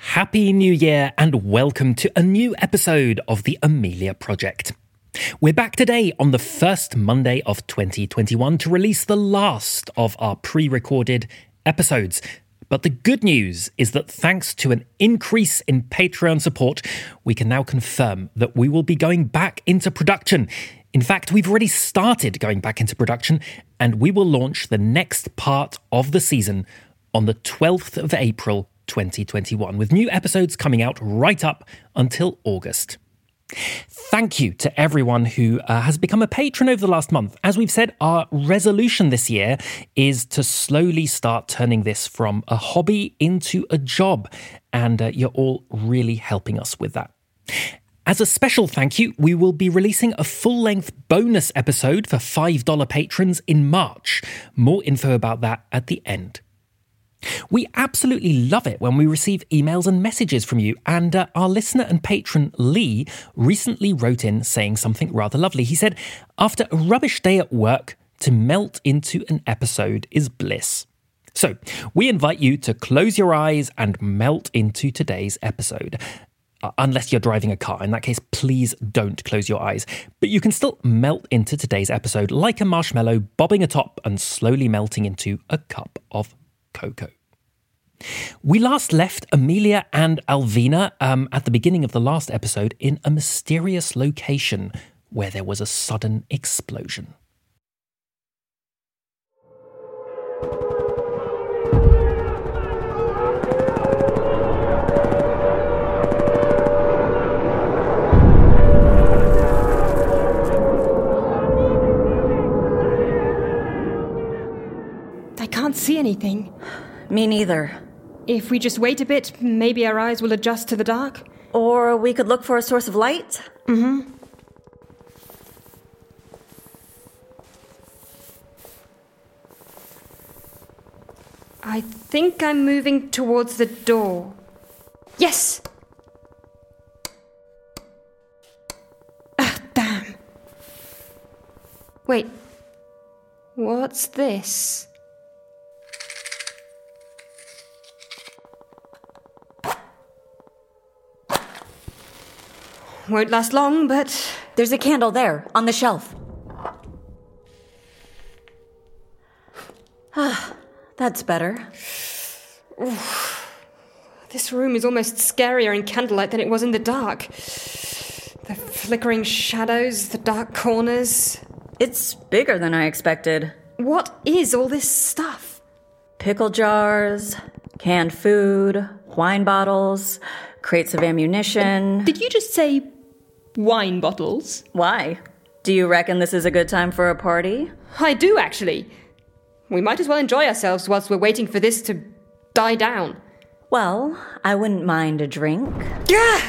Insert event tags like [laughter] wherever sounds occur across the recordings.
Happy New Year and welcome to a new episode of the Amelia Project. We're back today on the first Monday of 2021 to release the last of our pre recorded episodes. But the good news is that thanks to an increase in Patreon support, we can now confirm that we will be going back into production. In fact, we've already started going back into production, and we will launch the next part of the season on the 12th of April 2021, with new episodes coming out right up until August. Thank you to everyone who uh, has become a patron over the last month. As we've said, our resolution this year is to slowly start turning this from a hobby into a job, and uh, you're all really helping us with that. As a special thank you, we will be releasing a full length bonus episode for $5 patrons in March. More info about that at the end. We absolutely love it when we receive emails and messages from you. And uh, our listener and patron Lee recently wrote in saying something rather lovely. He said, After a rubbish day at work, to melt into an episode is bliss. So, we invite you to close your eyes and melt into today's episode. Uh, unless you're driving a car. In that case, please don't close your eyes. But you can still melt into today's episode like a marshmallow bobbing atop and slowly melting into a cup of cocoa. We last left Amelia and Alvina um, at the beginning of the last episode in a mysterious location where there was a sudden explosion. Can't see anything. Me neither. If we just wait a bit, maybe our eyes will adjust to the dark. Or we could look for a source of light. Mm-hmm. I think I'm moving towards the door. Yes! Ah, damn. Wait. What's this? Won't last long, but. There's a candle there, on the shelf. [sighs] Ah, that's better. This room is almost scarier in candlelight than it was in the dark. The flickering shadows, the dark corners. It's bigger than I expected. What is all this stuff? Pickle jars, canned food, wine bottles, crates of ammunition. Did you just say wine bottles? Why? Do you reckon this is a good time for a party? I do, actually. We might as well enjoy ourselves whilst we're waiting for this to die down. Well, I wouldn't mind a drink. Yeah!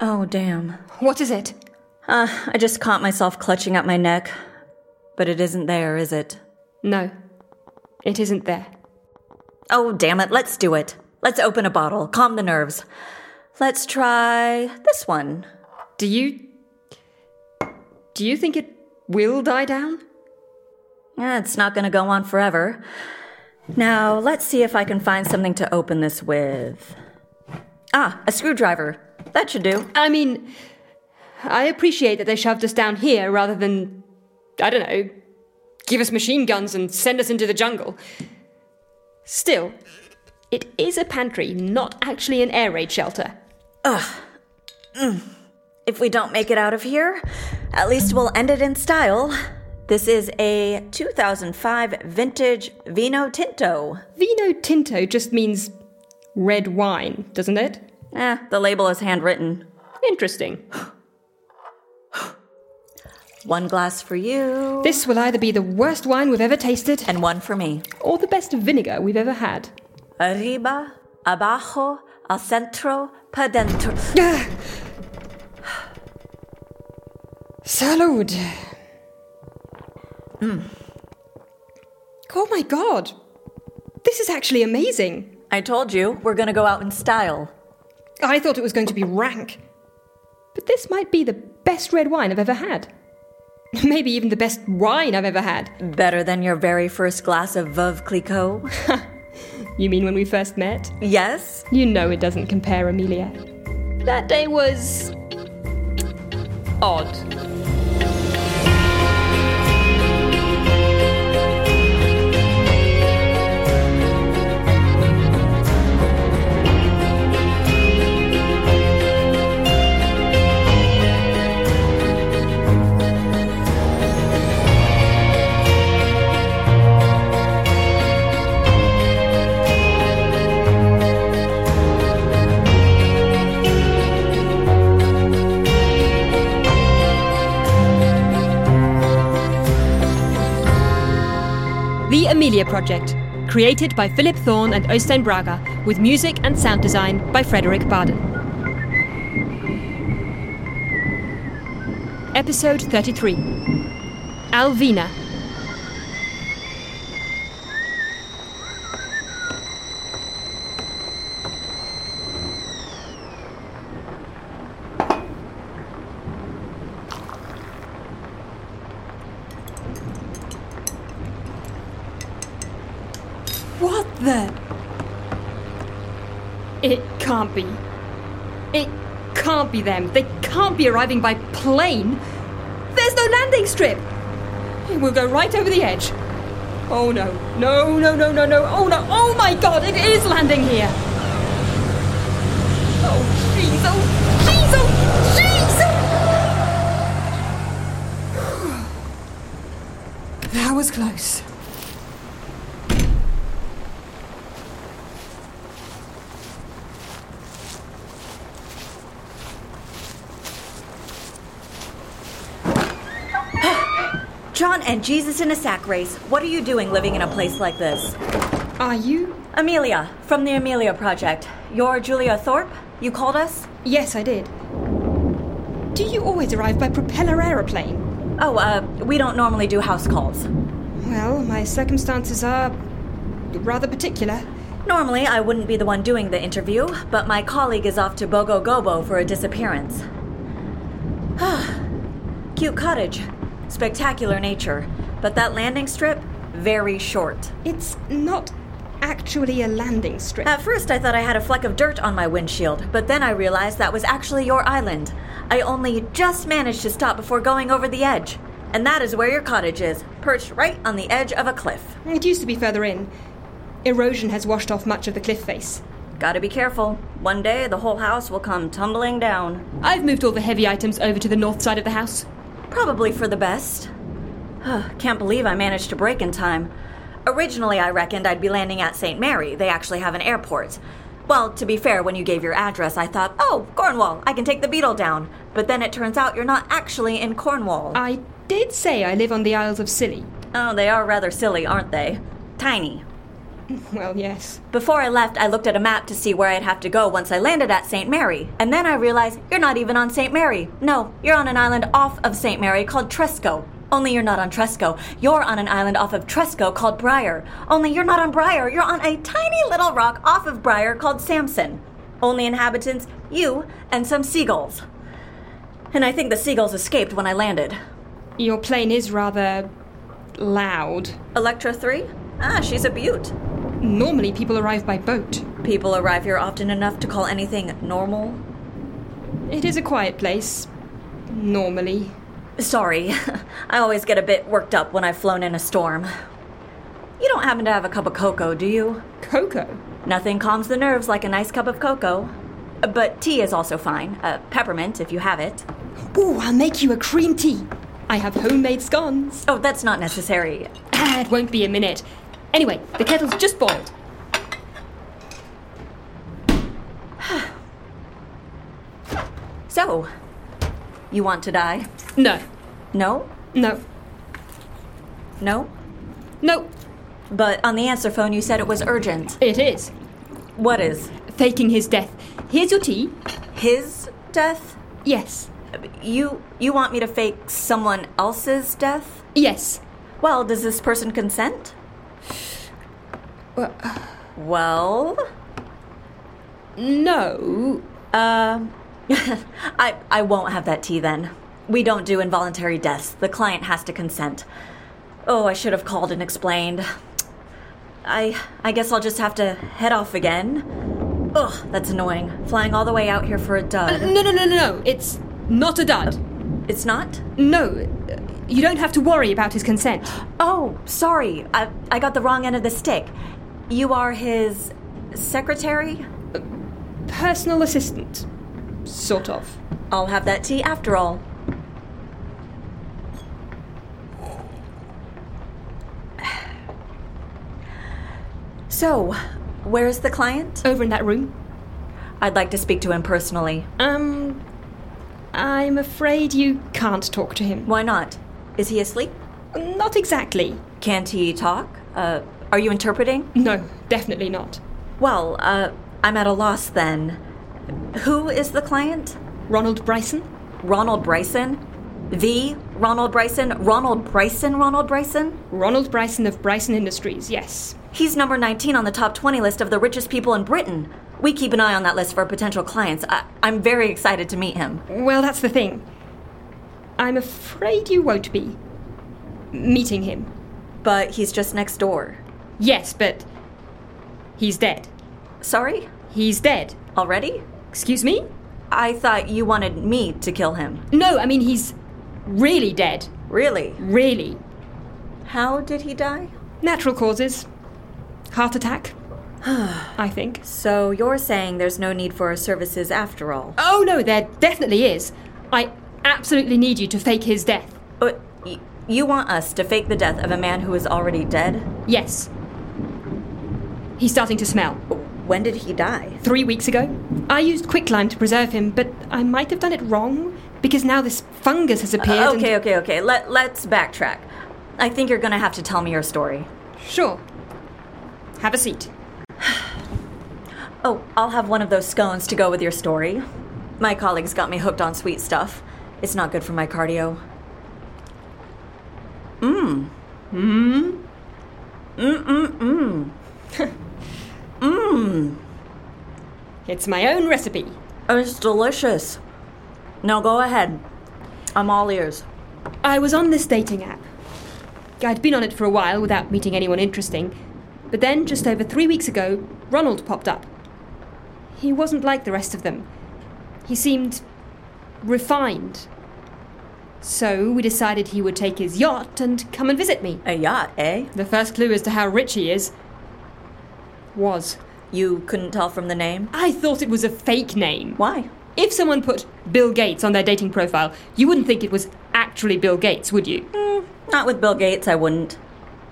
Oh, damn. What is it? Uh, I just caught myself clutching at my neck. But it isn't there, is it? No, it isn't there. Oh, damn it, let's do it. Let's open a bottle, calm the nerves. Let's try this one. Do you. Do you think it will die down? Eh, it's not gonna go on forever. Now, let's see if I can find something to open this with. Ah, a screwdriver. That should do. I mean, I appreciate that they shoved us down here rather than, I don't know, give us machine guns and send us into the jungle. Still, it is a pantry, not actually an air raid shelter. Ugh. If we don't make it out of here, at least we'll end it in style. This is a 2005 vintage Vino Tinto. Vino Tinto just means red wine, doesn't it? Eh, the label is handwritten. Interesting. [gasps] One glass for you, This will either be the worst wine we've ever tasted and one for me. or the best vinegar we've ever had. Arriba, abajo, al centro, pa dentro. [sighs] Salud. Hmm. Oh my god. This is actually amazing. I told you, we're gonna go out in style. I thought it was going to be rank. But this might be the best red wine I've ever had. [laughs] Maybe even the best wine I've ever had. Better than your very first glass of Veuve Clicquot? [laughs] You mean when we first met? yes? You know it doesn't compare, Amelia. That day was. odd. Amelia Project, created by Philip Thorne and Oystein Brager, with music and sound design by Fredrik Baden. Episode 33 Alvina. What the? It can't be. It can't be them. They can't be arriving by plane. There's no landing strip. It will go right over the edge. Oh no. No, no, no, no, no. Oh no. Oh my god, it is landing here. Oh jeez. Oh jeez. Oh jeez. That was close. And Jesus in a sack race. What are you doing living in a place like this? Are you? Amelia, from the Amelia Project. You're Julia Thorpe? You called us? Yes, I did. Do you always arrive by propeller aeroplane? Oh, uh, we don't normally do house calls. Well, my circumstances are rather particular. Normally, I wouldn't be the one doing the interview, but my colleague is off to Bogo Gobo for a disappearance. [sighs] Cute cottage. Spectacular nature. But that landing strip, very short. It's not actually a landing strip. At first, I thought I had a fleck of dirt on my windshield, but then I realized that was actually your island. I only just managed to stop before going over the edge. And that is where your cottage is, perched right on the edge of a cliff. it used to be further in. Erosion has washed off much of the cliff face. Gotta be careful. One day, the whole house will come tumbling down. I've moved all the heavy items over to the north side of the house. Probably for the best. Can't believe I managed to brake in time. Originally, I reckoned I'd be landing at St. Mary. They actually have an airport. Well, to be fair, when you gave your address, I thought, oh, Cornwall, I can take the Beetle down. But then it turns out you're not actually in Cornwall. I did say I live on the Isles of Scilly. oh, they are rather silly, aren't they? Tiny. [laughs] Well, yes. Before I left, I looked at a map to see where I'd have to go once I landed at St. Mary. And then I realized you're not even on St. Mary. No, you're on an island off of St. Mary called Tresco. Only you're not on Tresco. You're on an island off of Tresco called Bryher. Only you're not on Bryher. You're on a tiny little rock off of Bryher called Samson. Only inhabitants, you and some seagulls. And I think the seagulls escaped when I landed. Your plane is rather loud. Electra 3? Ah, she's a beaut. Normally, people arrive by boat. People arrive here often enough to call anything normal. It is a quiet place. Normally. Sorry, [laughs] I always get a bit worked up when I've flown in a storm. You don't happen to have a cup of cocoa, do you? Cocoa. Nothing calms the nerves like a nice cup of cocoa. But tea is also fine. Uh, peppermint, if you have it. Ooh, I'll make you a cream tea. I have homemade scones. Oh, that's not necessary. Ah, it won't be a minute. Anyway, the kettle's just boiled. [sighs] So, you want to die? No, No? no, No? no, But on the answer phone, you said it was urgent. it is. What is? Faking his death. Here's your tea. His death? Yes, You you want me to fake someone else's death? yes. Well, does this person consent? Well, Well, no. um, [laughs] I I won't have that tea then. We don't do involuntary deaths. The client has to consent. Oh, I should have called and explained. I I guess I'll just have to head off again. Ugh, that's annoying. Flying all the way out here for a dud. No, no, no, no, no. It's not a dud. It's not? No, you don't have to worry about his consent. [gasps] Oh, sorry. I I got the wrong end of the stick. You are his secretary? Personal assistant. Sort of. I'll have that tea after all. So, where's the client? Over in that room. I'd like to speak to him personally. Um, I'm afraid you can't talk to him. Why not? Is he asleep? Not exactly. Can't he talk? Uh, are you interpreting? No, definitely not. Well, uh, I'm at a loss then. Who is the client? Ronald Bryson? Ronald Bryson? The Ronald Bryson? Ronald Bryson, Ronald Bryson? Ronald Bryson of Bryson Industries, yes. He's number 19 on the top 20 list of the richest people in Britain. We keep an eye on that list for potential clients. I- I'm very excited to meet him. Well, that's the thing. I'm afraid you won't be meeting him. But he's just next door. Yes, but he's dead. Sorry? He's dead. Already? Excuse me? I thought you wanted me to kill him. No, I mean, he's really dead. Really? Really. How did he die? Natural causes. Heart attack. [sighs] I think. So you're saying there's no need for our services after all? Oh, no, there definitely is. I absolutely need you to fake his death. But y- you want us to fake the death of a man who is already dead? Yes. He's starting to smell. When did he die? Three weeks ago, I used quicklime to preserve him, but I might have done it wrong because now this fungus has appeared. Uh, and- okay, okay, okay. Let, let's backtrack. I think you're gonna have to tell me your story. Sure. Have a seat. [sighs] Oh, I'll have one of those scones to go with your story. My colleagues got me hooked on sweet stuff. It's not good for my cardio. Mmm. Mmm. Mmm, mmm, mmm. [laughs] Mmm. It's my own recipe. It's delicious. Now go ahead. I'm all ears. I was on this dating app. I'd been on it for a while without meeting anyone interesting, but then, just over three weeks ago, Ronald popped up. He wasn't like the rest of them. He seemed refined. So we decided he would take his yacht and come and visit me. A yacht, eh? The first clue as to how rich he is was. You couldn't tell from the name? I thought it was a fake name. Why? If someone put Bill Gates on their dating profile, you wouldn't think it was actually Bill Gates, would you? Hmm, not with Bill Gates, I wouldn't.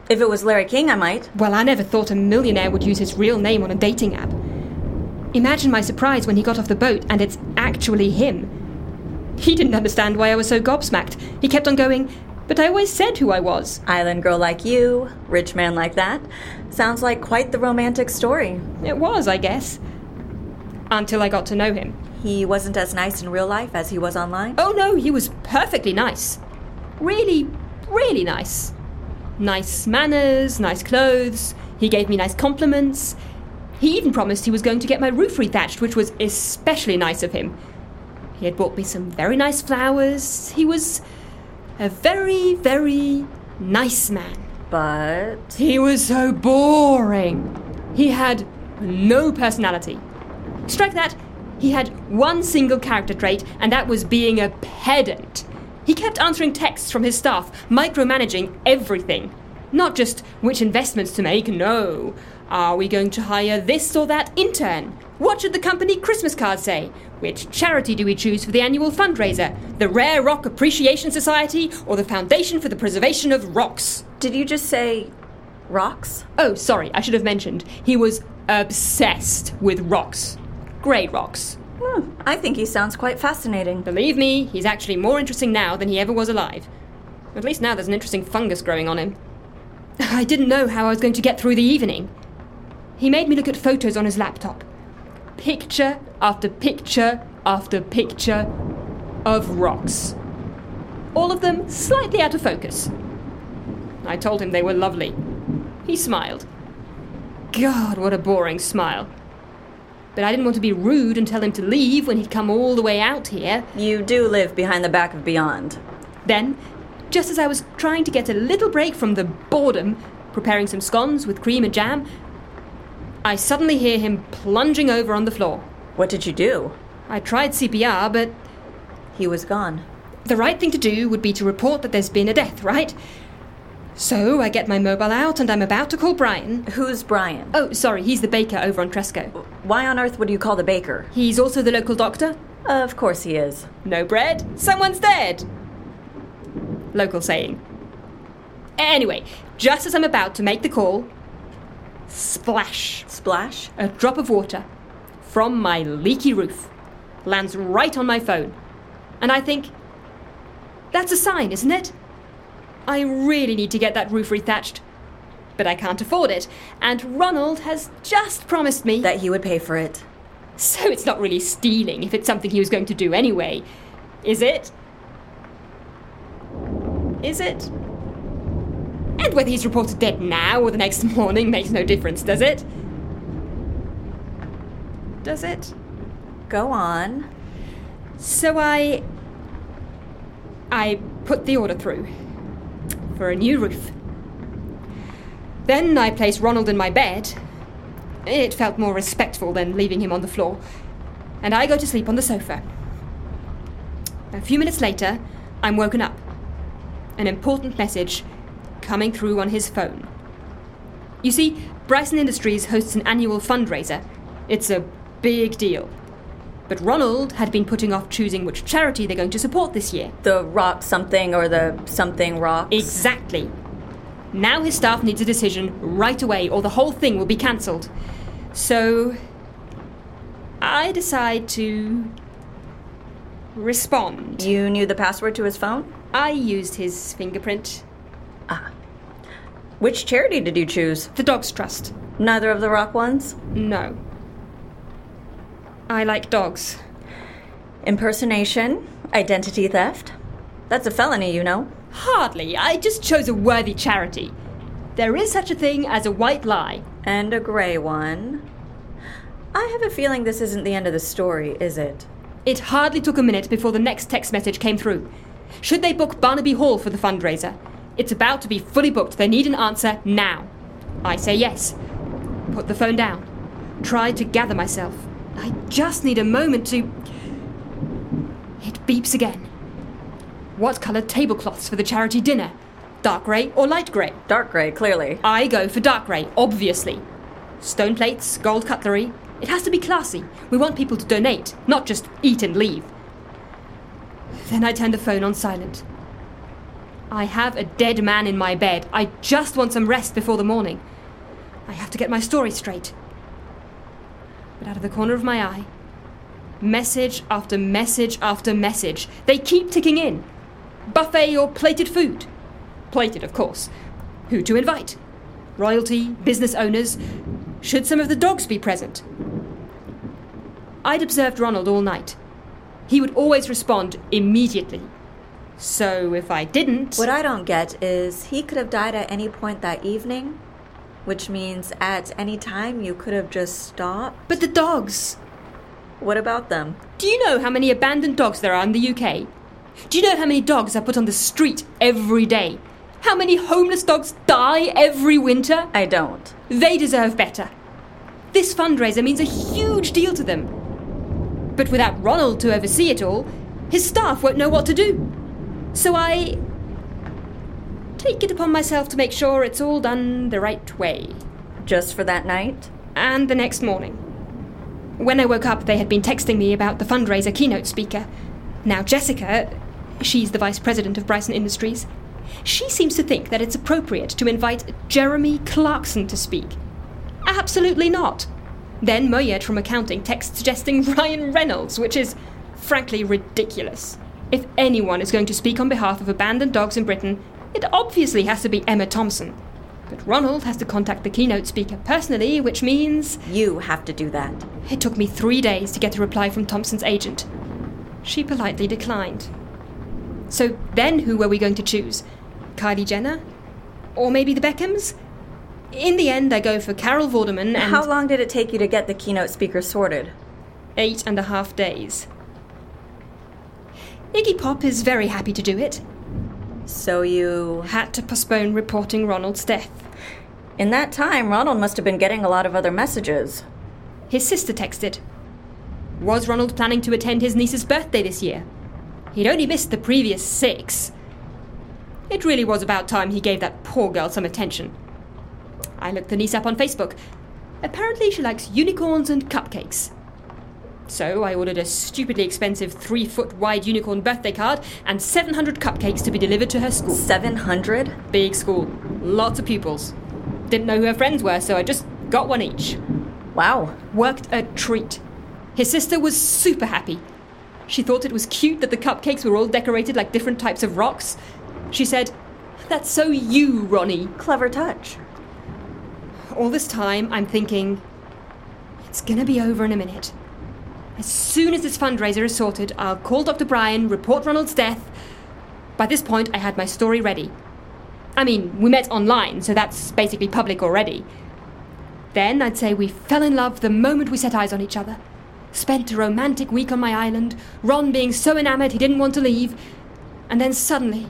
If it was Larry King, I might. Well, I never thought a millionaire would use his real name on a dating app. Imagine my surprise when he got off the boat and it's actually him. He didn't understand why I was so gobsmacked. He kept on going, But I always said who I was. Island girl like you, rich man like that. Sounds like quite the romantic story. It was, I guess. Until I got to know him. He wasn't as nice in real life as he was online? Oh no, he was perfectly nice. Really, really nice. Nice manners, nice clothes. He gave me nice compliments. He even promised he was going to get my roof rethatched, which was especially nice of him. He had bought me some very nice flowers. He was a very, very nice man. But. He was so boring. He had no personality. Strike that. He had one single character trait, and that was being a pedant. He kept answering texts from his staff, micromanaging everything. Not just which investments to make, no. Are we going to hire this or that intern? What should the company Christmas card say? Which charity do we choose for the annual fundraiser? The Rare Rock Appreciation Society or the Foundation for the Preservation of Rocks? Did you just say rocks? Oh, sorry, I should have mentioned. He was obsessed with rocks. Grey rocks. Hmm, I think he sounds quite fascinating. Believe me, he's actually more interesting now than he ever was alive. At least now there's an interesting fungus growing on him. I didn't know how I was going to get through the evening. He made me look at photos on his laptop. Picture after picture after picture of rocks. All of them slightly out of focus. I told him they were lovely. He smiled. God, what a boring smile. But I didn't want to be rude and tell him to leave when he'd come all the way out here. You do live behind the back of Beyond. Then, just as I was trying to get a little break from the boredom, preparing some scones with cream and jam, I suddenly hear him plunging over on the floor. What did you do? I tried CPR, but He was gone. the right thing to do would be to report that there's been a death, right? So I get my mobile out and I'm about to call Brian. Who's Brian? Oh, sorry, he's the baker over on Tresco. Why on earth would you call the baker? He's also the local doctor. Of course he is. No bread, someone's dead. Local saying. Anyway, just as I'm about to make the call, splash, Splash? a drop of water from my leaky roof lands right on my phone. And I think, that's a sign, isn't it? I really need to get that roof rethatched. But I can't afford it, and Ronald has just promised me That he would pay for it. so it's not really stealing if it's something he was going to do anyway. Is it? Is it? And whether he's reported dead now or the next [laughs] morning makes no difference, does it? Does it? Go on. So I. I put the order through for a new roof. Then I placed Ronald in my bed. It felt more respectful than leaving him on the floor. And I go to sleep on the sofa. A few minutes later, I'm woken up. An important message coming through on his phone. You see, Bryson Industries hosts an annual fundraiser. It's a big deal. But Ronald had been putting off choosing which charity they're going to support this year. The rock something or the something rocks. Exactly. Now his staff needs a decision right away, or the whole thing will be cancelled. So. I decide to. respond. You knew the password to his phone? I used his fingerprint. Which charity did you choose? The Dogs Trust. Neither of the rock ones? No. I like dogs. Impersonation? Identity theft? That's a felony, you know. Hardly. I just chose a worthy charity. There is such a thing as a white lie. And a gray one. I have a feeling this isn't the end of the story, is it? It hardly took a minute before the next text message came through. Should they book Barnaby Hall for the fundraiser? It's about to be fully booked. They need an answer now. I say yes. Put the phone down. Try to gather myself. I just need a moment to. It beeps again. What coloured tablecloths for the charity dinner? Dark grey or light grey? Dark gray, clearly. I go for dark grey, obviously. Stone plates, gold cutlery. It has to be classy. We want people to donate, not just eat and leave. Then I turn the phone on silent. I have a dead man in my bed. I just want some rest before the morning. I have to get my story straight. But out of the corner of my eye, message after message after message, they keep ticking in. Buffet or plated food? Plated, of course. Who to invite? Royalty, business owners. Should some of the dogs be present? I'd observed Ronald all night. He would always respond immediately. So if I didn't. What I don't get is he could have died at any point that evening, which means at any time you could have just stopped. But the dogs! What about them? Do you know how many abandoned dogs there are in the UK? Do you know how many dogs are put on the street every day? How many homeless dogs die every winter? I don't. They deserve better. This fundraiser means a huge deal to them. But without Ronald to oversee it all, his staff won't know what to do. So I take it upon myself to make sure it's all done the right way. Just for that night? And the next morning. When I woke up, they had been texting me about the fundraiser keynote speaker. Now, Jessica, she's the vice president of Bryson Industries, she seems to think that it's appropriate to invite Jeremy Clarkson to speak. Absolutely not. Then Moyed from accounting texts suggesting [laughs] Ryan Reynolds, which is frankly ridiculous. If anyone is going to speak on behalf of abandoned dogs in Britain, it obviously has to be Emma Thompson. But Ronald has to contact the keynote speaker personally, which means. You have to do that. It took me three days to get a reply from Thompson's agent. She politely declined. So then who were we going to choose? Kylie Jenner? Or maybe the Beckhams? In the end, I go for Carol Vorderman and. How long did it take you to get the keynote speaker sorted? Eight and a half days. Iggy Pop is very happy to do it. So you. Had to postpone reporting Ronald's death. In that time, Ronald must have been getting a lot of other messages. His sister texted. Was Ronald planning to attend his niece's birthday this year? He'd only missed the previous six. It really was about time he gave that poor girl some attention. I looked the niece up on Facebook. Apparently, she likes unicorns and cupcakes. So I ordered a stupidly expensive three foot wide unicorn birthday card and 700 cupcakes to be delivered to her school. 700? Big school, lots of pupils. Didn't know who her friends were, so I just got one each. Wow. Worked a treat. His sister was super happy. She thought it was cute that the cupcakes were all decorated like different types of rocks. She said, That's so you, Ronnie. Clever touch. All this time, I'm thinking, It's gonna be over in a minute. As soon as this fundraiser is sorted, I'll call Dr. Brian, report Ronald's death. By this point, I had my story ready. I mean, we met online, so that's basically public already. Then I'd say we fell in love the moment we set eyes on each other. Spent a romantic week on my island, Ron being so enamored he didn't want to leave. And then suddenly,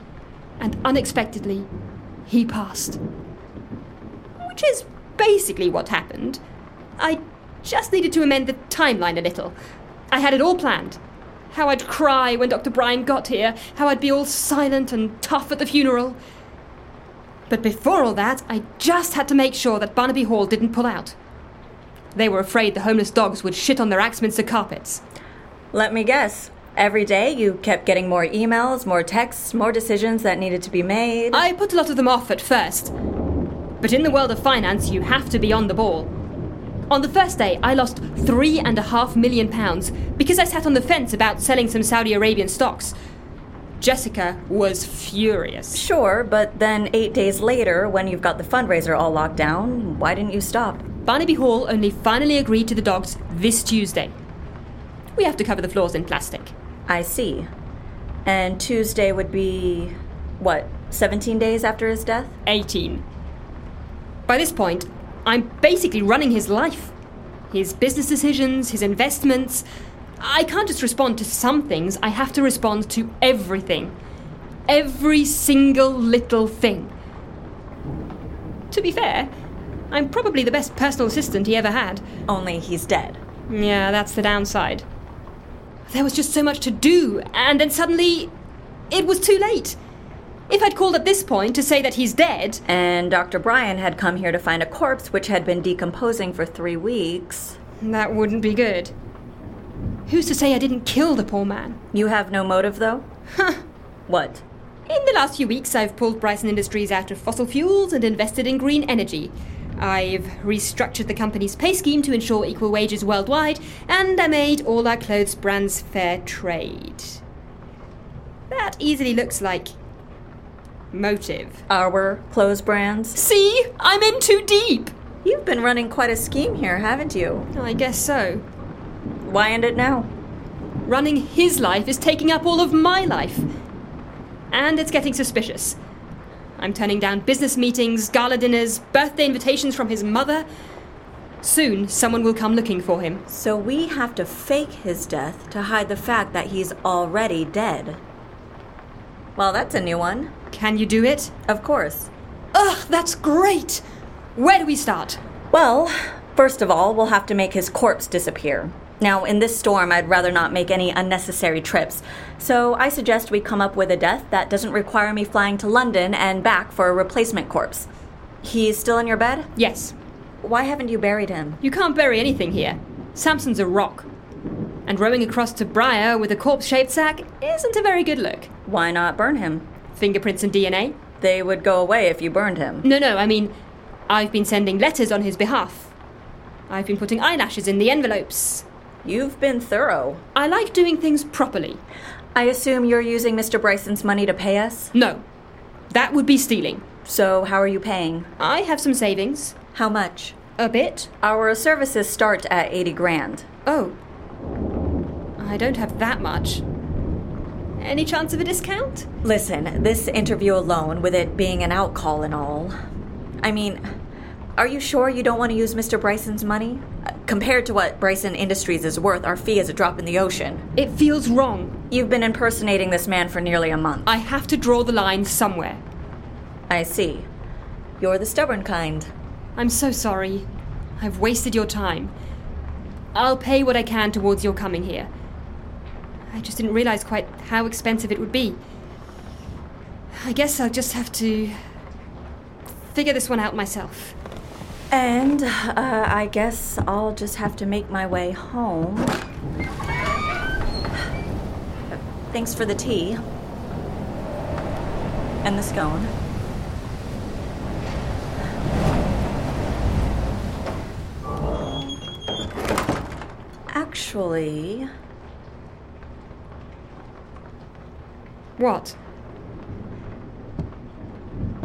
and unexpectedly, he passed. Which is basically what happened. I just needed to amend the timeline a little. I had it all planned. How I'd cry when Dr. Brian got here, how I'd be all silent and tough at the funeral. But before all that, I just had to make sure that Barnaby Hall didn't pull out. They were afraid the homeless dogs would shit on their Axminster carpets. Let me guess. Every day you kept getting more emails, more texts, more decisions that needed to be made. I put a lot of them off at first. But in the world of finance, you have to be on the ball. On the first day, I lost three and a half million pounds because I sat on the fence about selling some Saudi Arabian stocks. Jessica was furious. Sure, but then eight days later, when you've got the fundraiser all locked down, why didn't you stop? Barnaby Hall only finally agreed to the dogs this Tuesday. We have to cover the floors in plastic. I see. And Tuesday would be, what, 17 days after his death? 18. By this point, I'm basically running his life. His business decisions, his investments. I can't just respond to some things, I have to respond to everything. Every single little thing. To be fair, I'm probably the best personal assistant he ever had. Only he's dead. Yeah, that's the downside. There was just so much to do, and then suddenly it was too late. If I'd called at this point to say that he's dead. And Dr. Brian had come here to find a corpse which had been decomposing for three weeks. That wouldn't be good. Who's to say I didn't kill the poor man? You have no motive, though? Huh. What? In the last few weeks, I've pulled Bryson Industries out of fossil fuels and invested in green energy. I've restructured the company's pay scheme to ensure equal wages worldwide, and I made all our clothes brands fair trade. That easily looks like motive. Our clothes brands? See? I'm in too deep! You've been running quite a scheme here, haven't you? I guess so. Why end it now? Running his life is taking up all of my life. And it's getting suspicious. I'm turning down business meetings, gala dinners, birthday invitations from his mother. Soon, someone will come looking for him. So we have to fake his death to hide the fact that he's already dead. Well, that's a new one. Can you do it? Of course. Ugh, that's great! Where do we start? Well, first of all, we'll have to make his corpse disappear. Now, in this storm, I'd rather not make any unnecessary trips, so I suggest we come up with a death that doesn't require me flying to London and back for a replacement corpse. He's still in your bed? Yes. Why haven't you buried him? You can't bury anything here. Samson's a rock. And rowing across to Bryher with a corpse shaped sack isn't a very good look. Why not burn him? Fingerprints and DNA? They would go away if you burned him. No, no, I mean, I've been sending letters on his behalf. I've been putting eyelashes in the envelopes. You've been thorough. I like doing things properly. I assume you're using Mr. Bryson's money to pay us? No, that would be stealing. So, how are you paying? I have some savings. How much? A bit. Our services start at 80 grand. Oh. I don't have that much. Any chance of a discount? Listen, this interview alone, with it being an out call and all. I mean, are you sure you don't want to use Mr. Bryson's money? Uh, compared to what Bryson Industries is worth, our fee is a drop in the ocean. It feels wrong. You've been impersonating this man for nearly a month. I have to draw the line somewhere. I see. You're the stubborn kind. I'm so sorry. I've wasted your time. I'll pay what I can towards your coming here. I just didn't realize quite how expensive it would be. I guess I'll just have to figure this one out myself. And uh, I guess I'll just have to make my way home. Thanks for the tea. And the scone. Actually, What?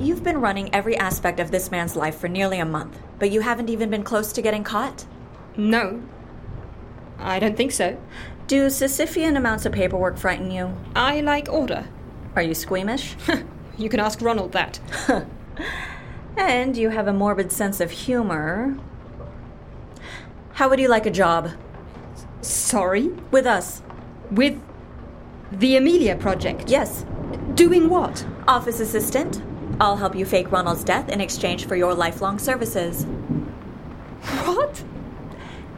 you've been running every aspect of this man's life for nearly a month, but you haven't even been close to getting caught? No. I don't think so. Do Sisyphean amounts of paperwork frighten you? I like order. Are you squeamish? [laughs] You can ask Ronald that. [laughs] and you have a morbid sense of humor. How would you like a job? Sorry? With us? With the Amelia Project? Yes. Doing what? Office assistant. I'll help you fake Ronald's death in exchange for your lifelong services. What?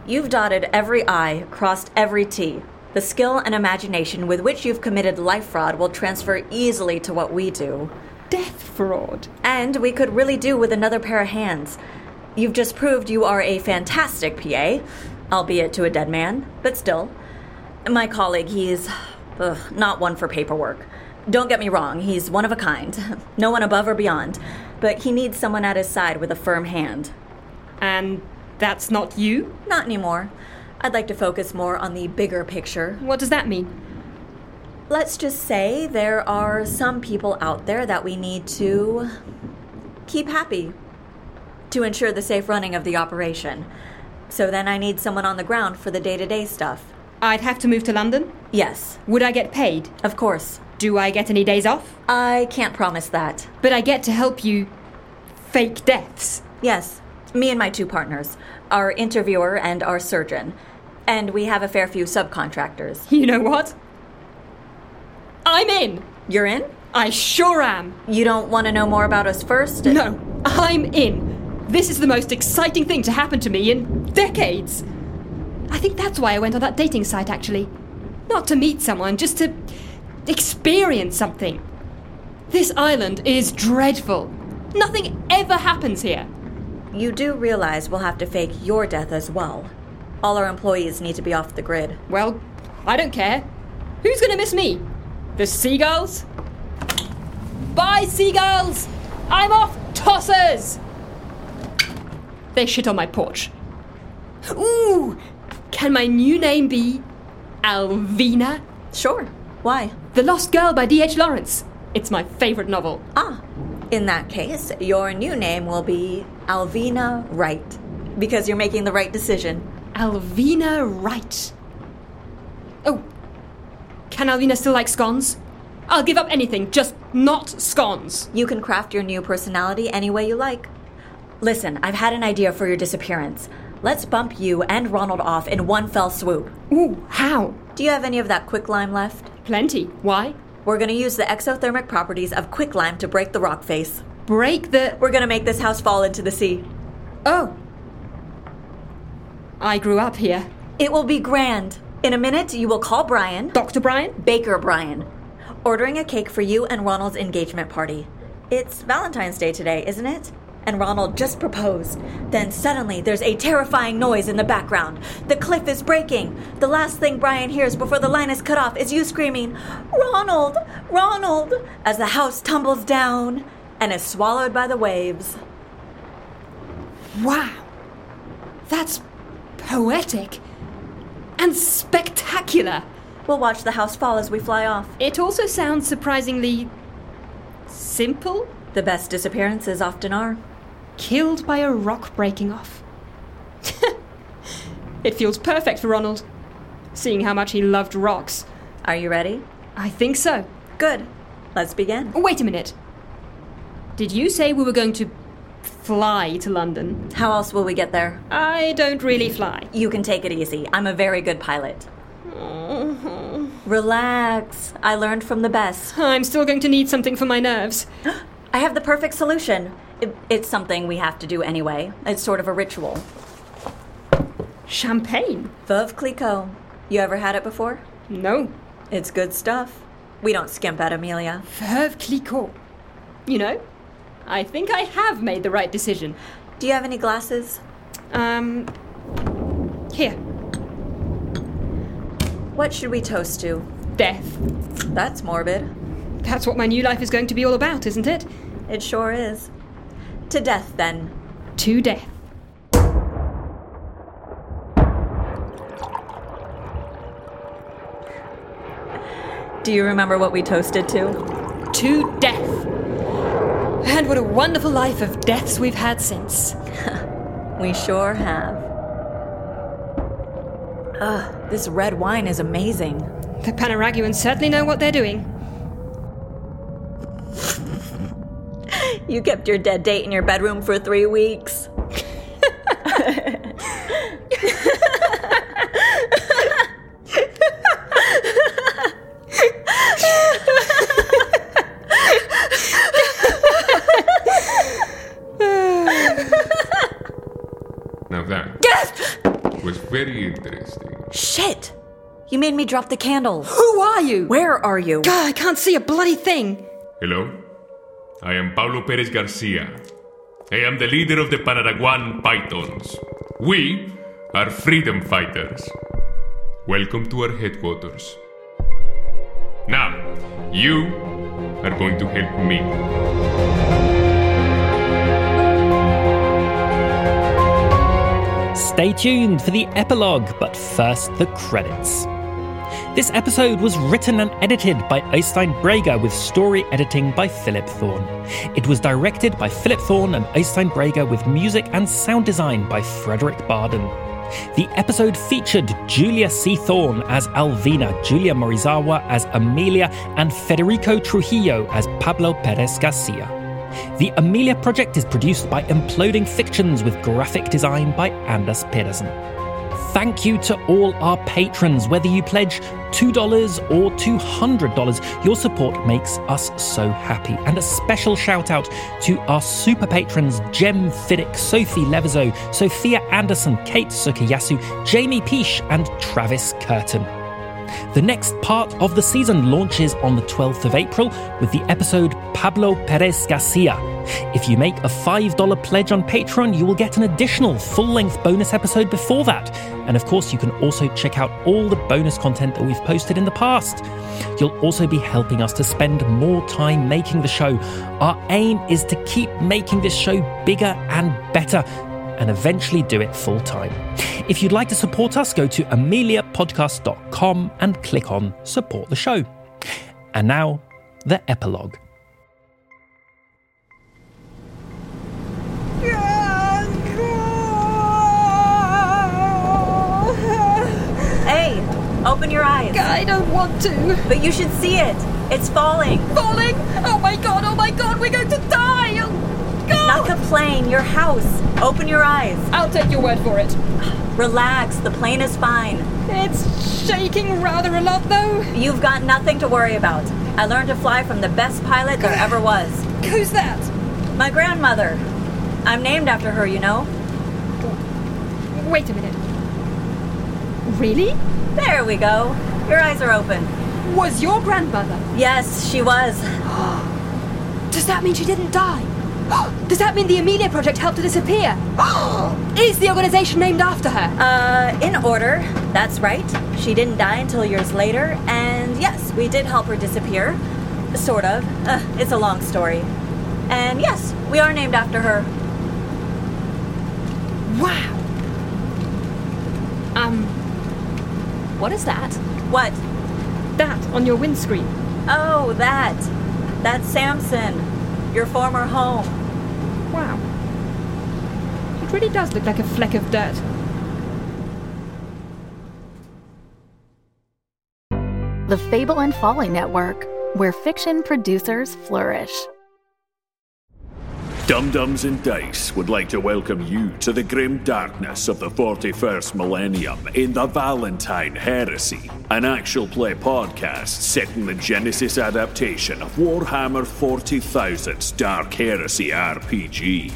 You've dotted every I, crossed every T. The skill and imagination with which you've committed life fraud will transfer easily to what we do. Death fraud. And we could really do with another pair of hands. You've just proved you are a fantastic PA, albeit to a dead man, but still. My colleague, he's ugh, not one for paperwork. Don't get me wrong, he's one of a kind. [laughs] No one above or beyond. But he needs someone at his side with a firm hand. And that's not you? Not anymore. I'd like to focus more on the bigger picture. What does that mean? Let's just say there are some people out there that we need to keep happy to ensure the safe running of the operation. So then I need someone on the ground for the day to day stuff. I'd have to move to London? Yes, Would I get paid? of course. Do I get any days off? I can't promise that. But I get to help you fake deaths. Yes, me and my two partners, our interviewer and our surgeon. And we have a fair few subcontractors. You know what? I'm in. You're in? I sure am. You don't want to know more about us first? No, I'm in. This is the most exciting thing to happen to me in decades. I think that's why I went on that dating site, actually. Not to meet someone, just to experience something. This island is dreadful. Nothing ever happens here. You do realize we'll have to fake your death as well. All our employees need to be off the grid. Well, I don't care. Who's gonna miss me? The seagulls? Bye, seagulls! I'm off, tossers! They shit on my porch. Ooh! Can my new name be Alvina? Sure. Why? The Lost Girl by D.H. Lawrence. It's my favorite novel. Ah, in that case, your new name will be Alvina Wright. Because you're making the right decision. Alvina Wright. Oh, can Alvina still like scones? I'll give up anything, just not scones. You can craft your new personality any way you like. Listen, I've had an idea for your disappearance. Let's bump you and Ronald off in one fell swoop. Ooh, how? Do you have any of that quicklime left? Plenty. Why? We're gonna use the exothermic properties of quicklime to break the rock face. Break the. We're gonna make this house fall into the sea. Oh. I grew up here. It will be grand. In a minute, you will call Brian, Dr. Brian? Baker Brian, ordering a cake for you and Ronald's engagement party. It's Valentine's Day today, isn't it? And Ronald just proposed. Then suddenly there's a terrifying noise in the background. The cliff is breaking. The last thing Brian hears before the line is cut off is you screaming, Ronald! Ronald! as the house tumbles down and is swallowed by the waves. Wow. That's poetic and spectacular. We'll watch the house fall as we fly off. It also sounds surprisingly simple. The best disappearances often are. Killed by a rock breaking off. [laughs] it feels perfect for Ronald, seeing how much he loved rocks. Are you ready? I think so. Good. Let's begin. Wait a minute. Did you say we were going to fly to London? How else will we get there? I don't really fly. You can take it easy. I'm a very good pilot. Mm-hmm. Relax. I learned from the best. I'm still going to need something for my nerves. [gasps] I have the perfect solution. It, it's something we have to do anyway. It's sort of a ritual. Champagne? Veuve Clicquot. You ever had it before? No. It's good stuff. We don't skimp at Amelia. Veuve Clicquot. You know, I think I have made the right decision. Do you have any glasses? Um, here. What should we toast to? Death. That's morbid. That's what my new life is going to be all about, isn't it? It sure is. To death, then. To death. Do you remember what we toasted to? To death. And what a wonderful life of deaths we've had since. [laughs] We sure have. Ugh, this red wine is amazing. The Panaraguans certainly know what they're doing. You kept your dead date in your bedroom for three weeks. Now that was very interesting. Shit! You made me drop the candle. Who are you? Where are you? God, I can't see a bloody thing. Hello? I am Pablo Perez Garcia. I am the leader of the Panaraguan Pythons. We are freedom fighters. Welcome to our headquarters. Now, you are going to help me. Stay tuned for the epilogue, but first the credits. This episode was written and edited by Oystein Brager with story editing by Philip Thorne. It was directed by Philip Thorne and Oystein Brager with music and sound design by Fredrik Baden. The episode featured Julia C. Thorne as Alvina, Julia Morizawa as Amelia, and Federico Trujillo as Pablo Perez Garcia. The Amelia project is produced by Imploding Fictions with graphic design by Anders Pedersen. Thank you to all our patrons, whether you pledge $2 or $200. Your support makes us so happy. And a special shout out to our super patrons Jem Fiddick, Sophie Levizo, Sophia Anderson, Kate Sukayasu, Jamie Peach, and Travis Curtin. The next part of the season launches on the 12th of April with the episode Pablo Perez Garcia. If you make a $5 pledge on Patreon, you will get an additional full length bonus episode before that. And of course, you can also check out all the bonus content that we've posted in the past. You'll also be helping us to spend more time making the show. Our aim is to keep making this show bigger and better and eventually do it full time. If you'd like to support us, go to ameliapodcast.com and click on support the show. And now, the epilogue. Open your eyes. I don't want to. But you should see it. It's falling. Falling! Oh my god, oh my god, we're going to die! Oh, God! Not the plane, your house. Open your eyes. I'll take your word for it. Relax, the plane is fine. It's shaking rather a lot though. You've got nothing to worry about. I learned to fly from the best pilot there ever was. Who's that? My grandmother. I'm named after her, you know. Wait a minute. Really? There we go. Your eyes are open. Was your grandmother? Yes, she was. [gasps] Does that mean she didn't die? [gasps] Does that mean the Amelia Project helped her disappear? [gasps] Is the organization named after her? Uh, in order. That's right. She didn't die until years later, and yes, we did help her disappear. Sort of. Uh, it's a long story. And yes, we are named after her. Wow. Um, what is that? What? That on your windscreen. Oh, that. That's Samson, your former home. Wow. It really does look like a fleck of dirt. The Fable and Folly Network, where fiction producers flourish. Dumb Dumbs and Dice would like to welcome you to the grim darkness of the 41st millennium in the Valentine Heresy, an actual play podcast set in the Genesys adaptation of Warhammer 40,000's Dark Heresy RPG.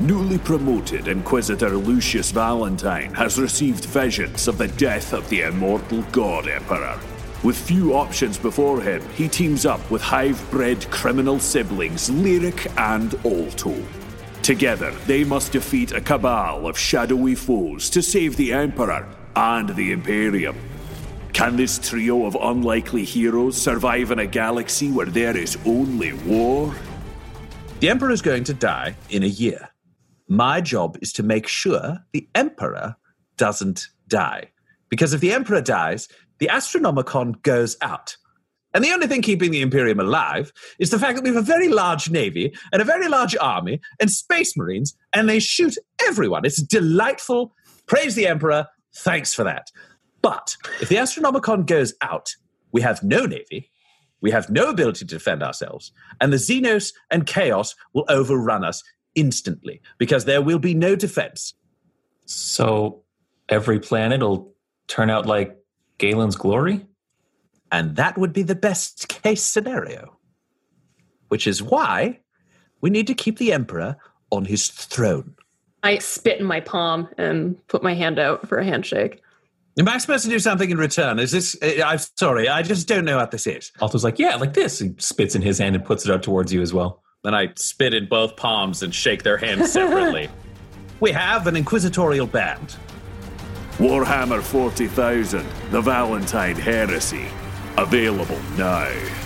Newly promoted Inquisitor Lucius Valentine has received visions of the death of the immortal God Emperor. With few options before him, he teams up with hive bred criminal siblings Lyric and Alto. Together, they must defeat a cabal of shadowy foes to save the Emperor and the Imperium. Can this trio of unlikely heroes survive in a galaxy where there is only war? The Emperor is going to die in a year. My job is to make sure the Emperor doesn't die. Because if the Emperor dies, the Astronomicon goes out. And the only thing keeping the Imperium alive is the fact that we have a very large navy and a very large army and space marines, and they shoot everyone. It's delightful. Praise the Emperor. Thanks for that. But if the Astronomicon goes out, we have no navy, we have no ability to defend ourselves, and the Xenos and Chaos will overrun us instantly because there will be no defense. So every planet will turn out like Galen's glory? And that would be the best case scenario. Which is why we need to keep the Emperor on his throne. I spit in my palm and put my hand out for a handshake. Am I supposed to do something in return? Is this? Eh, I'm sorry, I just don't know what this is. Alto's like, yeah, like this. He spits in his hand and puts it out towards you as well. Then I spit in both palms and shake their hands separately. [laughs] we have an inquisitorial band. Warhammer 40,000, The Valentine Heresy. Available now.